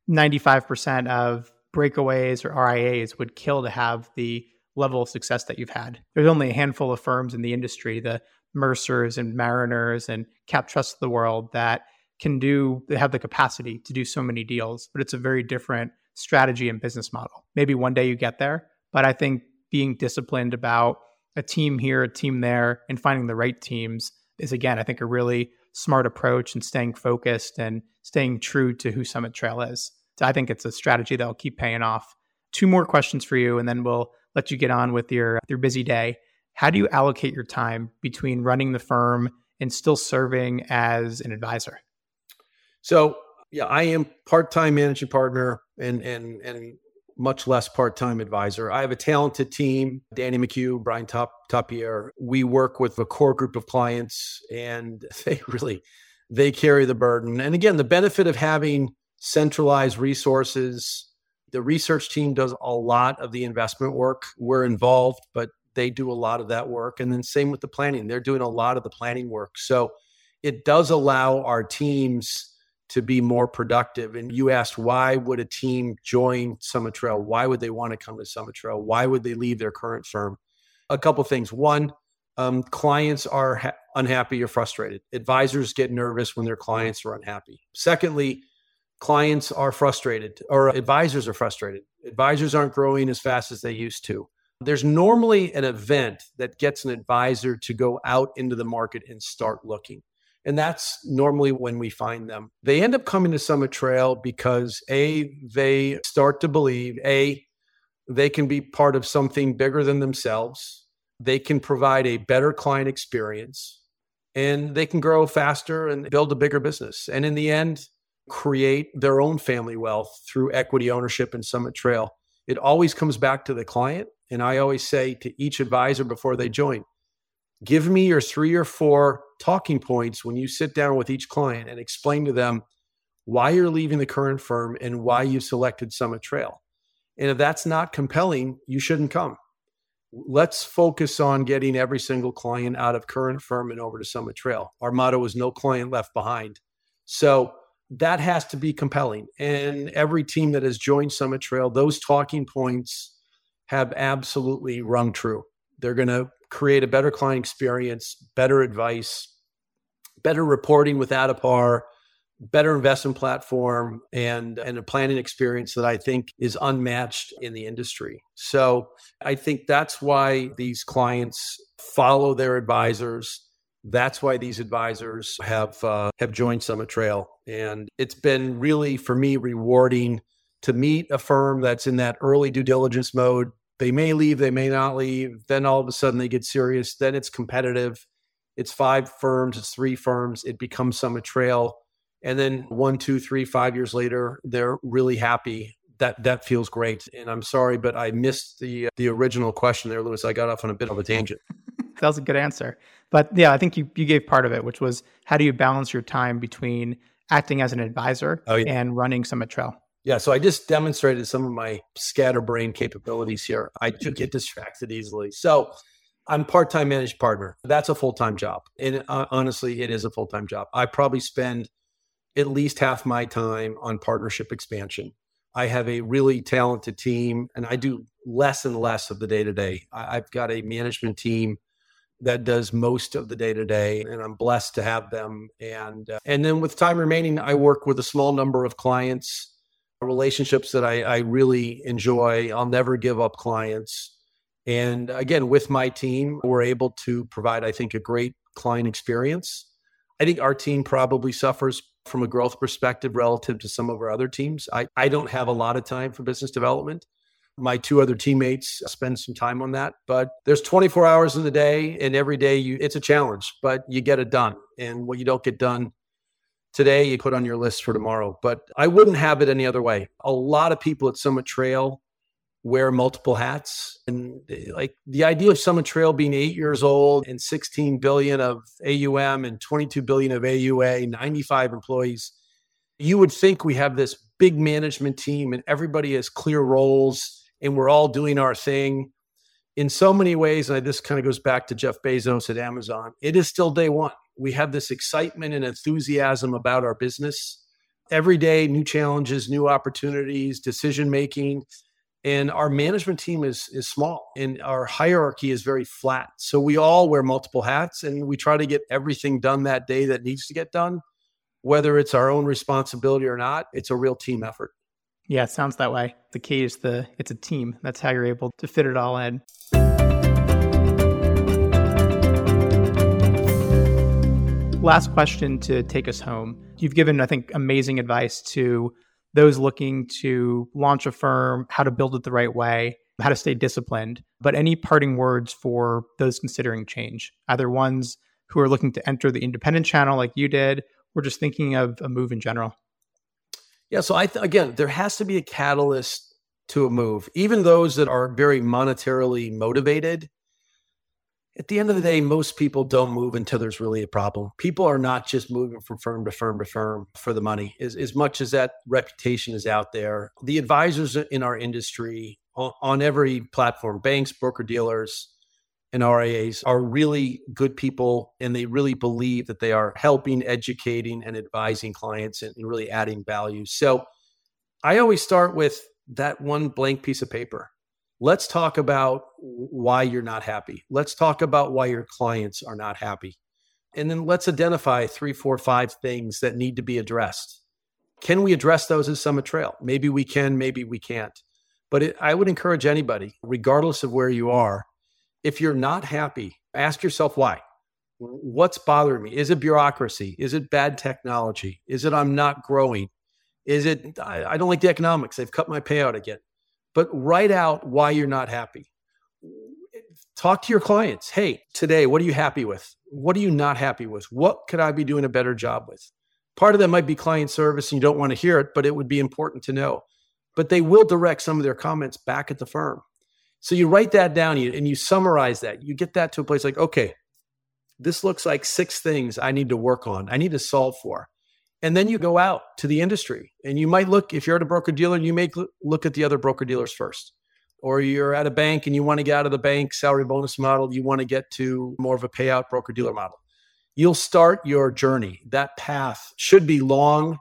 95% of breakaways or RIAs would kill to have the level of success that you've had. There's only a handful of firms in the industry, the Mercers and Mariners and CAPTRUST of the world that can do they have the capacity to do so many deals, but it's a very different strategy and business model. Maybe one day you get there, but I think being disciplined about a team here, a team there, and finding the right teams is again, I think a really smart approach and staying focused and staying true to who Summit Trail is. So I think it's a strategy that'll keep paying off. Two more questions for you, and then we'll let you get on with your your busy day. how do you allocate your time between running the firm and still serving as an advisor? So, yeah, I am part-time managing partner and and and much less part-time advisor. I have a talented team, Danny McHugh, Brian Top Topier. We work with a core group of clients and they really they carry the burden. And again, the benefit of having centralized resources, the research team does a lot of the investment work. We're involved, but they do a lot of that work. And then same with the planning. They're doing a lot of the planning work. So it does allow our teams to be more productive. And you asked, why would a team join Summit Trail? Why would they want to come to Summit Trail? Why would they leave their current firm? A couple things. One, um, clients are ha- unhappy or frustrated. Advisors get nervous when their clients are unhappy. Secondly, clients are frustrated or advisors are frustrated. Advisors aren't growing as fast as they used to. There's normally an event that gets an advisor to go out into the market and start looking. And that's normally when we find them. They end up coming to Summit Trail because A, they start to believe, A, they can be part of something bigger than themselves. They can provide a better client experience and they can grow faster and build a bigger business. And in the end, create their own family wealth through equity ownership in Summit Trail. It always comes back to the client. And I always say to each advisor before they join, give me your three or four talking points when you sit down with each client and explain to them why you're leaving the current firm and why you've selected Summit Trail. And if that's not compelling, you shouldn't come. Let's focus on getting every single client out of current firm and over to Summit Trail. Our motto is no client left behind. So that has to be compelling. And every team that has joined Summit Trail, those talking points have absolutely rung true. They're going to create a better client experience, better advice, better reporting with Addepar, better investment platform, and, and a planning experience that I think is unmatched in the industry. So I think that's why these clients follow their advisors. That's why these advisors have uh, have joined Summit Trail, and it's been really for me rewarding to meet a firm that's in that early due diligence mode they may leave, they may not leave. Then all of a sudden they get serious. Then it's competitive. It's five firms, it's three firms. It becomes Summit Trail. And then one, two, three, five years later, they're really happy. That that feels great. And I'm sorry, but I missed the the original question there, Louis. I got off on a bit of a tangent. that was a good answer. But yeah, I think you, you gave part of it, which was how do you balance your time between acting as an advisor oh, yeah. and running Summit Trail? Yeah, so I just demonstrated some of my scatterbrain capabilities here. I do get distracted easily. So I'm part-time managed partner. That's a full-time job. And uh, honestly, it is a full-time job. I probably spend at least half my time on partnership expansion. I have a really talented team and I do less and less of the day-to-day. I've got a management team that does most of the day to day and i'm blessed to have them and uh, and then with time remaining i work with a small number of clients relationships that I, I really enjoy. I'll never give up clients. And again, with my team, we're able to provide, I think, a great client experience. I think our team probably suffers from a growth perspective relative to some of our other teams. I, I don't have a lot of time for business development. My two other teammates spend some time on that, but there's 24 hours in the day, and every day you it's a challenge, but you get it done. And what you don't get done today you put on your list for tomorrow. But I wouldn't have it any other way. A lot of people at Summit Trail wear multiple hats. And like the idea of Summit Trail being eight years old and 16 billion of AUM and 22 billion of AUA, 95 employees, you would think we have this big management team and everybody has clear roles and we're all doing our thing. In so many ways, and this kind of goes back to Jeff Bezos at Amazon, it is still day one we have this excitement and enthusiasm about our business. Every day, new challenges, new opportunities, decision making. And our management team is, is small and our hierarchy is very flat. So we all wear multiple hats and we try to get everything done that day that needs to get done. Whether it's our own responsibility or not, it's a real team effort. Yeah, it sounds that way. The key is the it's a team. That's how you're able to fit it all in. last question to take us home. You've given, I think, amazing advice to those looking to launch a firm, how to build it the right way. how to stay disciplined. But any parting words for those considering change, either ones who are looking to enter the independent channel like you did, or just thinking of a move in general? Yeah. So I th- again, there has to be a catalyst to a move. Even those that are very monetarily motivated, at the end of the day, most people don't move until there's really a problem. People are not just moving from firm to firm to firm for the money. As, as much as that reputation is out there, the advisors in our industry on, on every platform, banks, broker dealers, and RIAs are really good people and they really believe that they are helping, educating, and advising clients and, really adding value. So I always start with that one blank piece of paper. Let's talk about why you're not happy. Let's talk about why your clients are not happy. And then let's identify three, four, five things that need to be addressed. Can we address those as Summit Trail? Maybe we can, maybe we can't. But it, I would encourage anybody, regardless of where you are, if you're not happy, ask yourself why. What's bothering me? Is it bureaucracy? Is it bad technology? Is it I'm not growing? Is it I, I don't like the economics? They've cut my payout again. But write out why you're not happy. Talk to your clients. Hey, today, what are you happy with? What are you not happy with? What could I be doing a better job with? Part of that might be client service and you don't want to hear it, but it would be important to know. But they will direct some of their comments back at the firm. So you write that down and you summarize that. You get that to a place like, okay, this looks like six things I need to work on, I need to solve for. And then you go out to the industry and you might look, if you're at a broker dealer, you may look at the other broker dealers first. Or you're at a bank and you want to get out of the bank salary bonus model, you want to get to more of a payout broker dealer model. You'll start your journey. That path should be long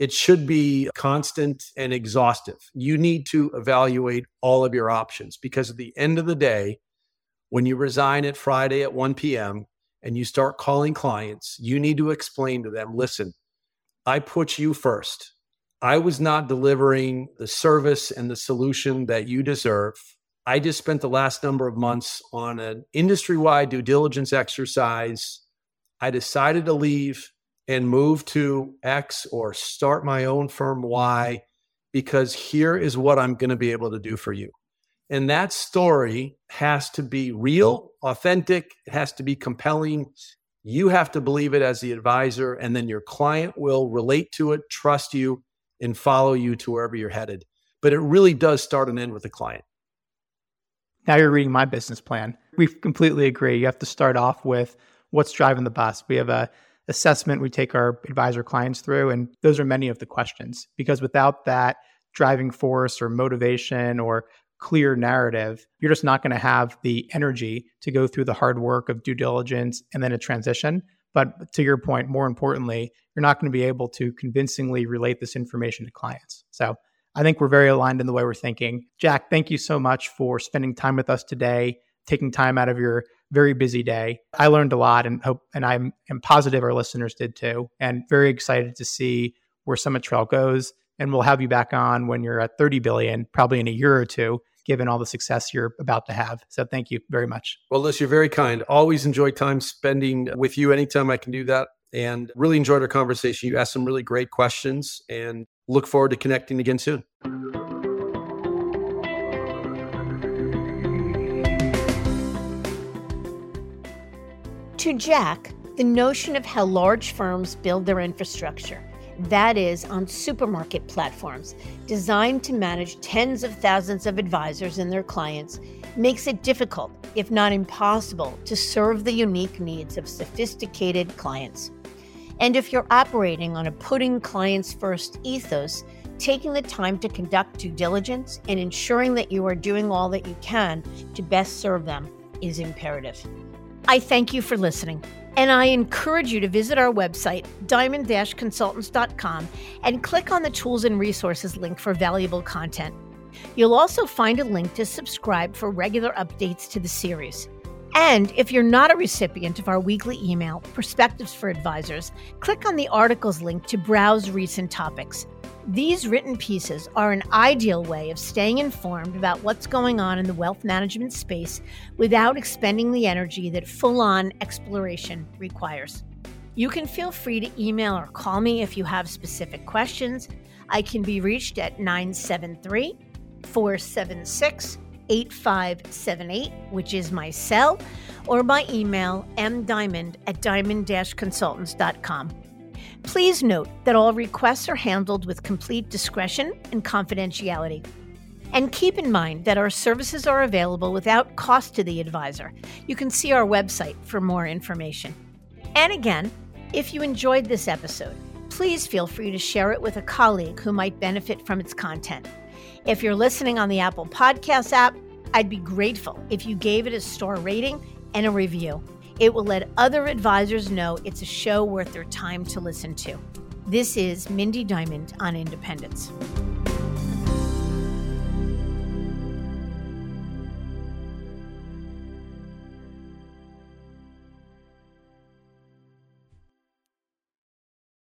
it should be constant and exhaustive. You need to evaluate all of your options because at the end of the day, when you resign at Friday at 1 p.m. and you start calling clients, you need to explain to them listen, I put you first. I was not delivering the service and the solution that you deserve. I just spent the last number of months on an industry wide due diligence exercise. I decided to leave and move to X or start my own firm Y because here is what I'm going to be able to do for you. And that story has to be real, authentic, it has to be compelling. You have to believe it as the advisor, and then your client will relate to it, trust you, and follow you to wherever you're headed. But it really does start and end with the client. Now you're reading my business plan. We completely agree. You have to start off with what's driving the bus. We have a assessment we take our advisor clients through. And those are many of the questions because without that driving force or motivation or clear narrative, you're just not going to have the energy to go through the hard work of due diligence and then a transition. But to your point, more importantly, you're not going to be able to convincingly relate this information to clients. So I think we're very aligned in the way we're thinking. Jack, thank you so much for spending time with us today, taking time out of your very busy day. I learned a lot and hope, and I'm, I'm positive our listeners did too. And very excited to see where Summit Trail goes. And we'll have you back on when you're at 30 billion, probably in a year or two, given all the success you're about to have. So thank you very much. Well, Liz, you're very kind. Always enjoy time spending with you anytime I can do that. And really enjoyed our conversation. You asked some really great questions and look forward to connecting again soon. To Jack, the notion of how large firms build their infrastructure, that is, on supermarket platforms designed to manage tens of thousands of advisors and their clients, makes it difficult, if not impossible, to serve the unique needs of sophisticated clients. And if you're operating on a putting clients first ethos, taking the time to conduct due diligence and ensuring that you are doing all that you can to best serve them is imperative. I thank you for listening. And I encourage you to visit our website, diamond consultants.com, and click on the tools and resources link for valuable content. You'll also find a link to subscribe for regular updates to the series. And if you're not a recipient of our weekly email, Perspectives for Advisors, click on the articles link to browse recent topics. These written pieces are an ideal way of staying informed about what's going on in the wealth management space without expending the energy that full on exploration requires. You can feel free to email or call me if you have specific questions. I can be reached at 973 476 8578, which is my cell, or by email mdiamond at diamond consultants.com. Please note that all requests are handled with complete discretion and confidentiality. And keep in mind that our services are available without cost to the advisor. You can see our website for more information. And again, if you enjoyed this episode, please feel free to share it with a colleague who might benefit from its content. If you're listening on the Apple Podcast app, I'd be grateful if you gave it a star rating and a review. It will let other advisors know it's a show worth their time to listen to. This is Mindy Diamond on Independence.